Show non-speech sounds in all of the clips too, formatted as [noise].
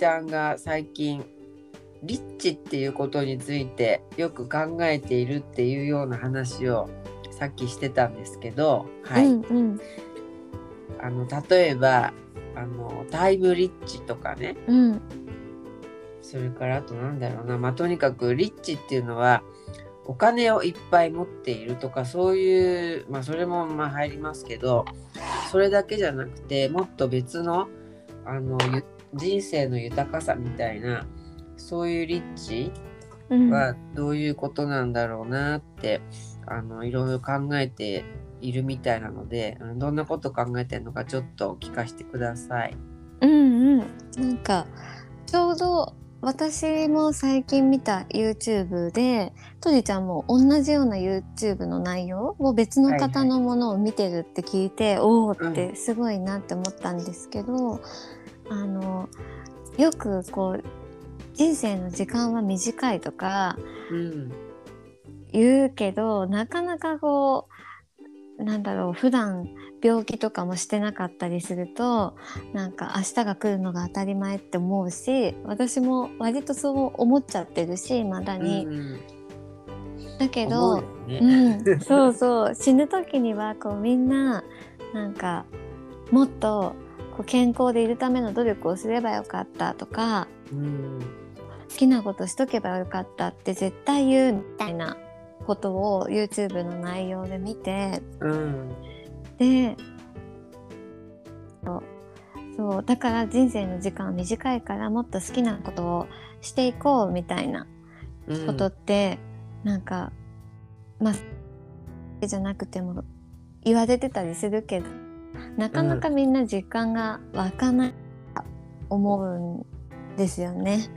ちゃんが最近リッチっていうことについてよく考えているっていうような話をさっきしてたんですけど、はい、うんうん。あの例えばあのタイムリッチとかね。うん。それからあとなんだろうな、まあ、とにかくリッチっていうのはお金をいっぱい持っているとかそういうまあそれもまあ入りますけどそれだけじゃなくてもっと別のあのゆ人生の豊かさみたいなそういうリッチうん。はどういうことなんだろうなってあのいろいろ考えているみたいなのでうんどんなこと考えてるのかちょっと聞かせてください。うんうん。なんかちょうど私も最近見た YouTube でとじちゃんも同じような YouTube の内容を別の方のものを見てるって聞いて、おおってすごいなって思ったんですけど、あのよくこう人生の時間は短いとかうん。言うけどなかなかこうなんだろう普段病気とかもしてなかったりするとなんか明日が来るのが当たり前って思うし私も割とそう思っちゃってるしまだに。うんだけ思どね。うん、そうそう。死ぬ時にはこうみんななんかもっとこう健康でいるための努力をすればよかったとかうん。好きなことしとけばよかったって絶対言うみたいなことを YouTube の内容で見てうん。でそうだから人生の時間は短いからもっと好きなことをしていこうみたいなうん。ことって、なんかまあじゃなくても言われてたりするけどなかなかみんな実感が湧かないと思うんですよね。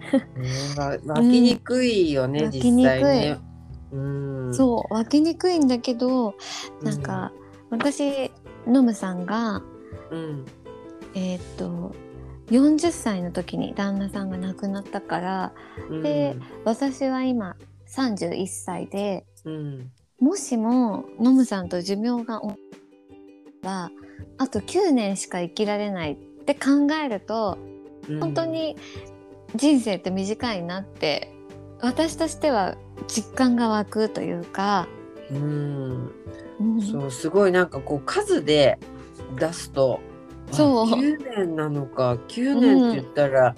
湧きにくいよね、うん実際ね。うん、そう湧きにくいんだけどなんか、私ノムさんがうん、えーっと40歳の時に旦那さんが亡くなったからうん、で私は今31歳でうん、もしもノムさんと寿命がおはあと9年しか生きられないって考えるとうん。本当、に人生って短いなって私としては実感が湧くというか、うん、うん。そうすごいなんかこう数で出すと、あそう。9年なのか9年って言ったら、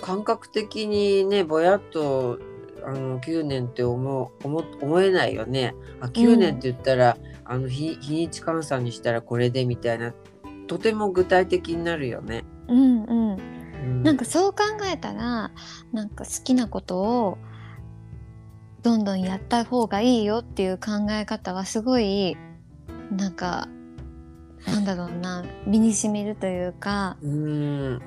感覚的にねぼやっとあの9年って思う思思えないよね。あ9年って言ったら、あの日日にち換算にしたらこれでみたいなとても具体的になるよね。うんうん、うん。なんかそう考えたらなんか好きなことをどんどんやった方がいいよっていう考え方はすごいなんかなんだろうな身にしみるというか。うん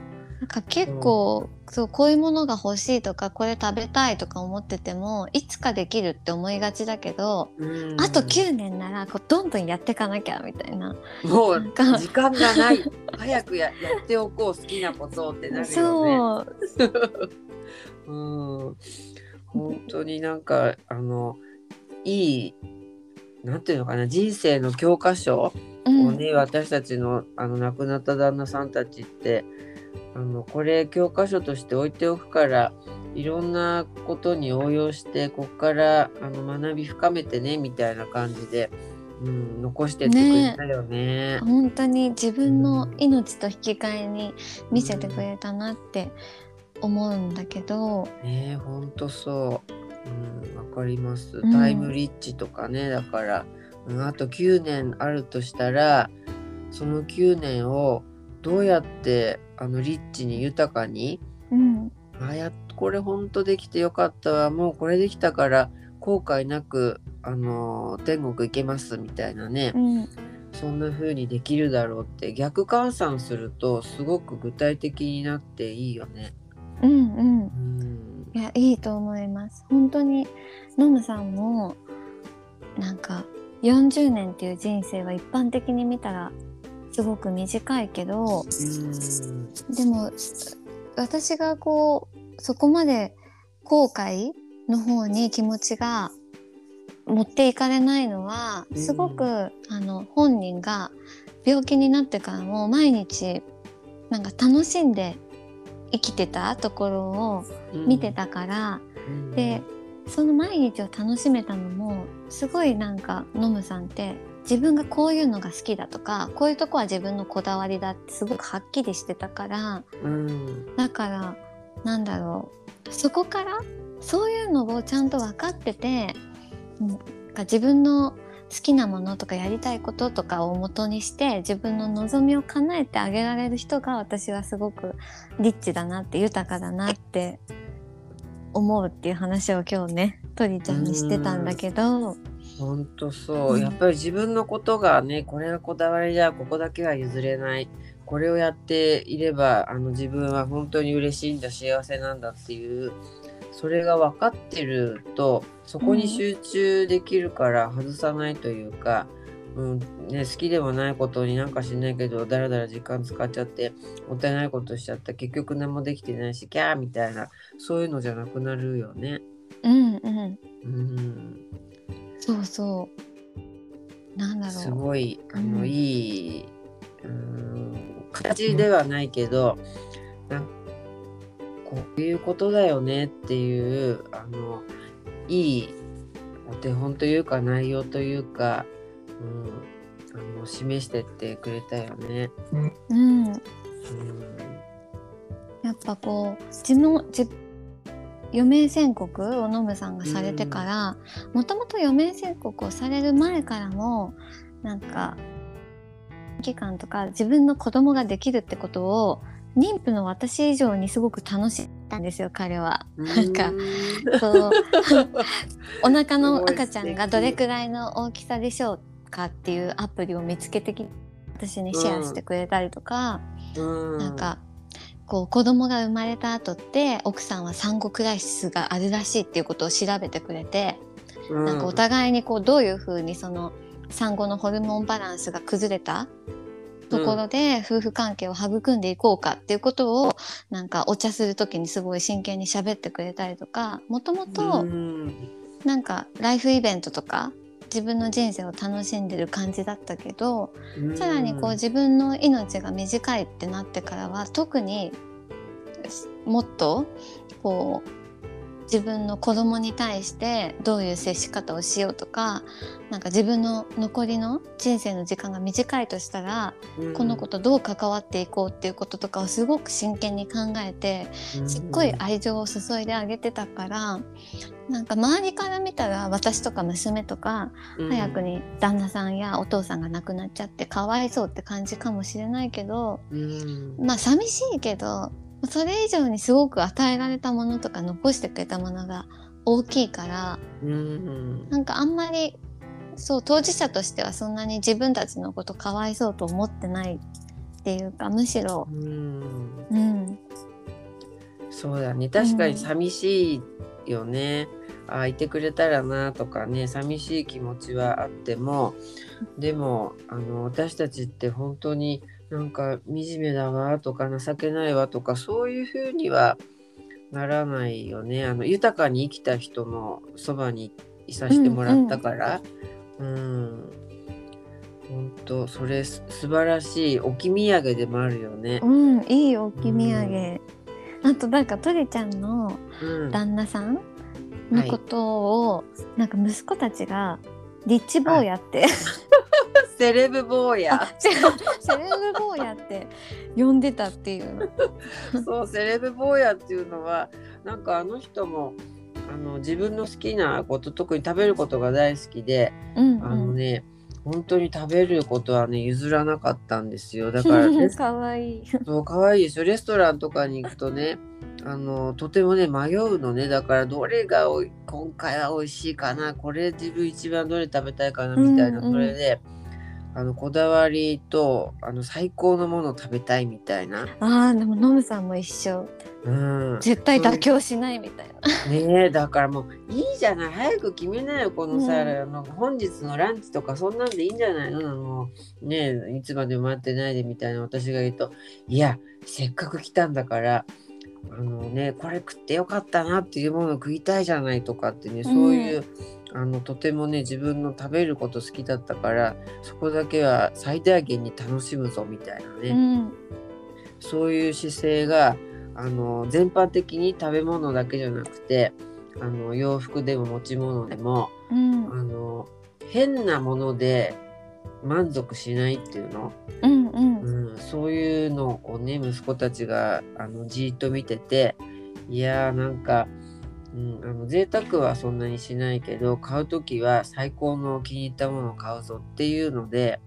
なんか結構、そうこういうものが欲しいとかこれ食べたいとか思っててもいつかできるって思いがちだけど、うん。あと9年ならこうどんどんやっていかなきゃみたいな。もう時間がない。早くや [laughs] やっておこう好きなことってなるよね。そう。[laughs] うん。本当になんかあのいいなんていうのかな人生の教科書うん。をね、私たちのあの亡くなった旦那さんたちってあのこれ教科書として置いておくからいろんなことに応用してここからあの学び深めてねみたいな感じで、うん、残してってくれたよね。本当に自分の命と引き換えに見せてくれたなって思うんだけど、ねえほんとそう。うん、わかります。うんタイムリッチとかね、だから、うん、あと9年あるとしたら、その9年をどうやってあのリッチに豊かに、うん。あやっこれほんとできてよかったわ、もうこれできたから後悔なく、あの天国行けますみたいなね、うん。そんな風にできるだろうって。逆換算するとすごく具体的になっていいよね。うんうん。うん。いやいいと思います。本当にノムさんもなんか40年っていう人生は一般的に見たらすごく短いけどうん。でも私がこうそこまで後悔の方に気持ちが持っていかれないのはうん。すごく、あの本人が病気になってからも毎日なんか楽しんで生きてたところを見てたから、うん。でその毎日を楽しめたのもすごいなんかノムさんって自分がこういうのが好きだとかこういうとこは自分のこだわりだってすごくはっきりしてたからうん。だからなんだろうそこからそういうのをちゃんと分かっててうん自分の好きなものとかやりたいこととかを元にして自分の望みを叶えてあげられる人が私はすごくリッチだなって豊かだなって思うっていう話を今日ねトリちゃんにしてたんだけど本当そう、うん。やっぱり自分のことがねこれがこだわりだ。ここだけは譲れない。これをやっていればあの自分は本当に嬉しいんだ幸せなんだっていうそれが分かってるとそこに集中できるから外さないというか、うんね、好きでもないことになんかしないけどだらだら時間使っちゃってもったいないことしちゃった。結局何もできてないしキャーみたいなそういうのじゃなくなるよね。うんうんうんそう。なんだろう。すごいあの、うんいいうん形ではないけど、なんこういうことだよねっていうあのいいお手本というか内容というか、うん、あの示してってくれたよね。うん。うん。やっぱこう自分自余命宣告をノムさんがされてからもともと余命宣告をされる前からもなんか期間とか自分の子供ができるってことを妊婦の私以上にすごく楽しんですよ彼は。なんかそう。[laughs] お腹の赤ちゃんがどれくらいの大きさでしょうかっていうアプリを見つけてき私にシェアしてくれたりとか、うん。なんかこう子供が生まれた後って奥さんは産後クライシスがあるらしいっていうことを調べてくれて、うん。なんかお互いにこうどういうふうにその産後のホルモンバランスが崩れたところで夫婦関係を育んでいこうかっていうことをなんかお茶する時にすごい真剣に喋ってくれたりとかもともとうん。なんかライフイベントとか自分の人生を楽しんでる感じだったけどさらにこう自分の命が短いってなってからは特にもっとこう自分の子供に対してどういう接し方をしようとかなんか自分の残りの人生の時間が短いとしたら、うん。この子とどう関わっていこうっていうこととかをすごく真剣に考えてすっごい愛情を注いであげてたからなんか周りから見たら私とか娘とかうん早くに旦那さんやお父さんが亡くなっちゃってかわいそうって感じかもしれないけどうん。まあ寂しいけどそれ以上にすごく与えられたものとか残してくれたものが大きいからうんなんかあんまりそう当事者としてはそんなに自分たちのことかわいそうと思ってないっていうかむしろうんうんそうだね。確かに寂しいよね、ああいてくれたらなとかね。寂しい気持ちはあっても。でもあの私たちって本当になんか惨めだわとか情けないわとかそういうふうにはならないよね。あの豊かに生きた人のそばにいさせてもらったから。うん。本当それす素晴らしい置き土産でもあるよね。うん。いい置き土産、あとなんかトリちゃんのうん。旦那さんのことを、なんか息子たちがリッチ坊やって、[laughs] セレブ坊や。あ違う。セレブ坊やって呼んでたっていう。そうセレブ坊やっていうのはなんかあの人もあの自分の好きなこと特に食べることが大好きで、うん。あのね本当に食べることはね譲らなかったんですよ。だからレス [laughs] かわいい。そう可愛いですよ。レストランとかに行くとねあのとてもね迷うのね。だからどれがおい今回は美味しいかな。これ自分一番どれ食べたいかなみたいな、うんうん。それであのこだわりとあの最高のものを食べたいみたいな。あーでもノムさんも一緒うん、絶対妥協しないみたいな。ねえだからもういいじゃない。早く決めなよこのさ、うん。あの本日のランチとかそんなんでいいんじゃないの？もうねえいつまでも待ってないでみたいな私が言うと。いやせっかく来たんだからあのねこれ食ってよかったなっていうものを食いたいじゃないとかってねそういう、あのとてもね自分の食べること好きだったからそこだけは最大限に楽しむぞみたいなね、うん。そういう姿勢があの全般的に食べ物だけじゃなくてあの洋服でも持ち物でもうん。あの変なもので満足しないっていうの、うんうん。うん、そういうのをね息子たちがあのじーっと見てていやーなんか、うん、あの贅沢はそんなにしないけど買う時は最高の気に入ったものを買うぞっていうので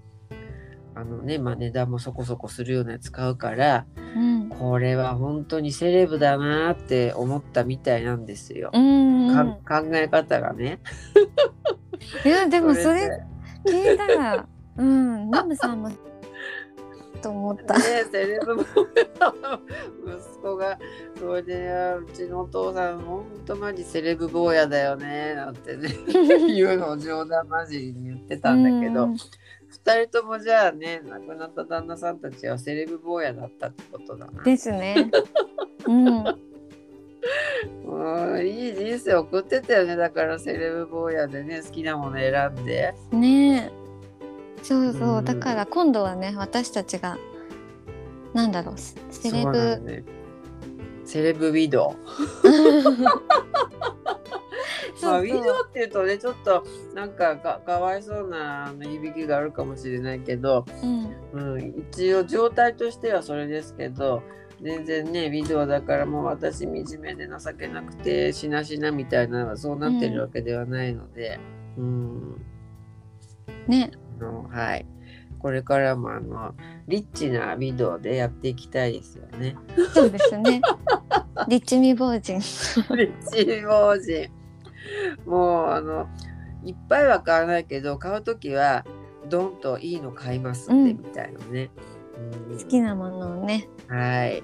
あのね、まあ、値段もそこそこするようなやつ買うからうんこれは本当にセレブだなーって思ったみたいなんですよ。うんうん。か考え方がね。[laughs] いやでもそでれ聞いたらうんナムさんもと思った。ね、セレブも息子がそれでうちのお父さんほんとマジセレブ坊やだよねなんてね [laughs] 言うのを冗談交じりに言ってたんだけど、うん二人ともじゃあね亡くなった旦那さんたちはセレブ坊やだったってことだな。ですね。[laughs] うん。うんいい人生送ってたよね。だからセレブ坊やでね好きなもの選んで。ねえ。そうそう、うん。だから今度はね私たちがなんだろうセレブね。セレブウィドウ。[laughs] まあ、ウィドウっていうとねちょっとなんかかかわいそうなあの響きがあるかもしれないけど、うん。うん、一応状態としてはそれですけど全然ねウィドウだからもう私惨めで情けなくてしなしなみたいなそうなってるわけではないので、うん。ね。あのはい。これからもあのリッチなウィドウでやっていきたいですよね。そうですね。リッチミ坊人。[laughs] リッチ法人もうあのいっぱいは買わないけど買う時はドンといいの買いますってうん。みたいなね、うん。好きなものをね。はい。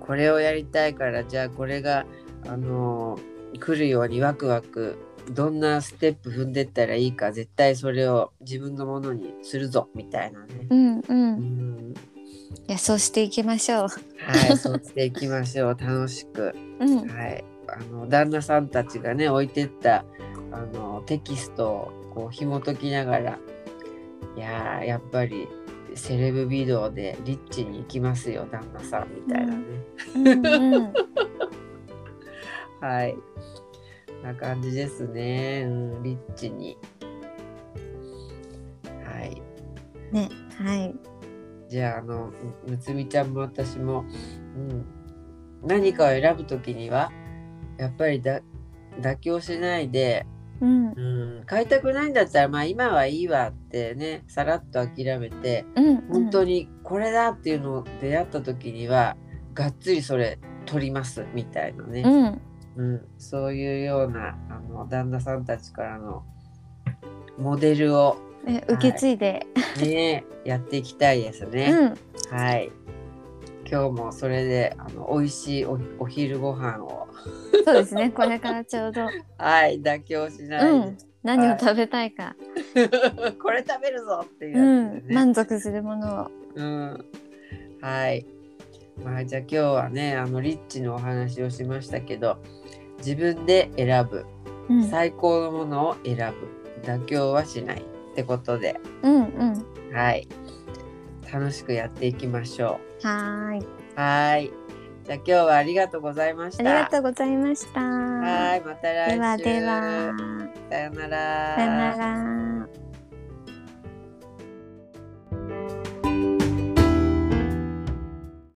これをやりたいからじゃあこれがあの来るようにワクワクどんなステップ踏んでったらいいか絶対それを自分のものにするぞみたいなね、うんううんん、いやそうしていきましょう。はいそうしていきましょう。楽しく。うん。はい、あの旦那さんたちがね置いてったあのテキストをこう紐解きながらいやーやっぱりセレブビドウでリッチに行きますよ旦那さんみたいなね、うんうん。[laughs] はい。な感じですね、うん、リッチに。はい。ねはい。じゃああのむむつみちゃんも私も、うん、何かを選ぶ時にはやっぱりだ妥協しないでうん。うん、買いたくないんだったらまあ今はいいわってねさらっと諦めてうん本当にこれだっていうのを出会った時にはがっつりそれ取りますみたいなね、うん。うんそういうようなあの旦那さんたちからのモデルをね受け継いで、ねやっていきたいですね。うん。はい。今日もそれであの美味しいおお昼ご飯をそうですね。これからちょうど。はい妥協しないで、うん。何を食べたいか、[laughs] これ食べるぞっていううん。満足するものを。うん、はい。まあじゃあ今日はねあのリッチのお話をしましたけど自分で選ぶ。うん。最高のものを選ぶ。妥協はしないってことで。うんうん。はい。楽しくやっていきましょはーい。うはいじゃあ今日はありがとうございましたありがとうございました。はいまた来週ではでは、さよならさよなら。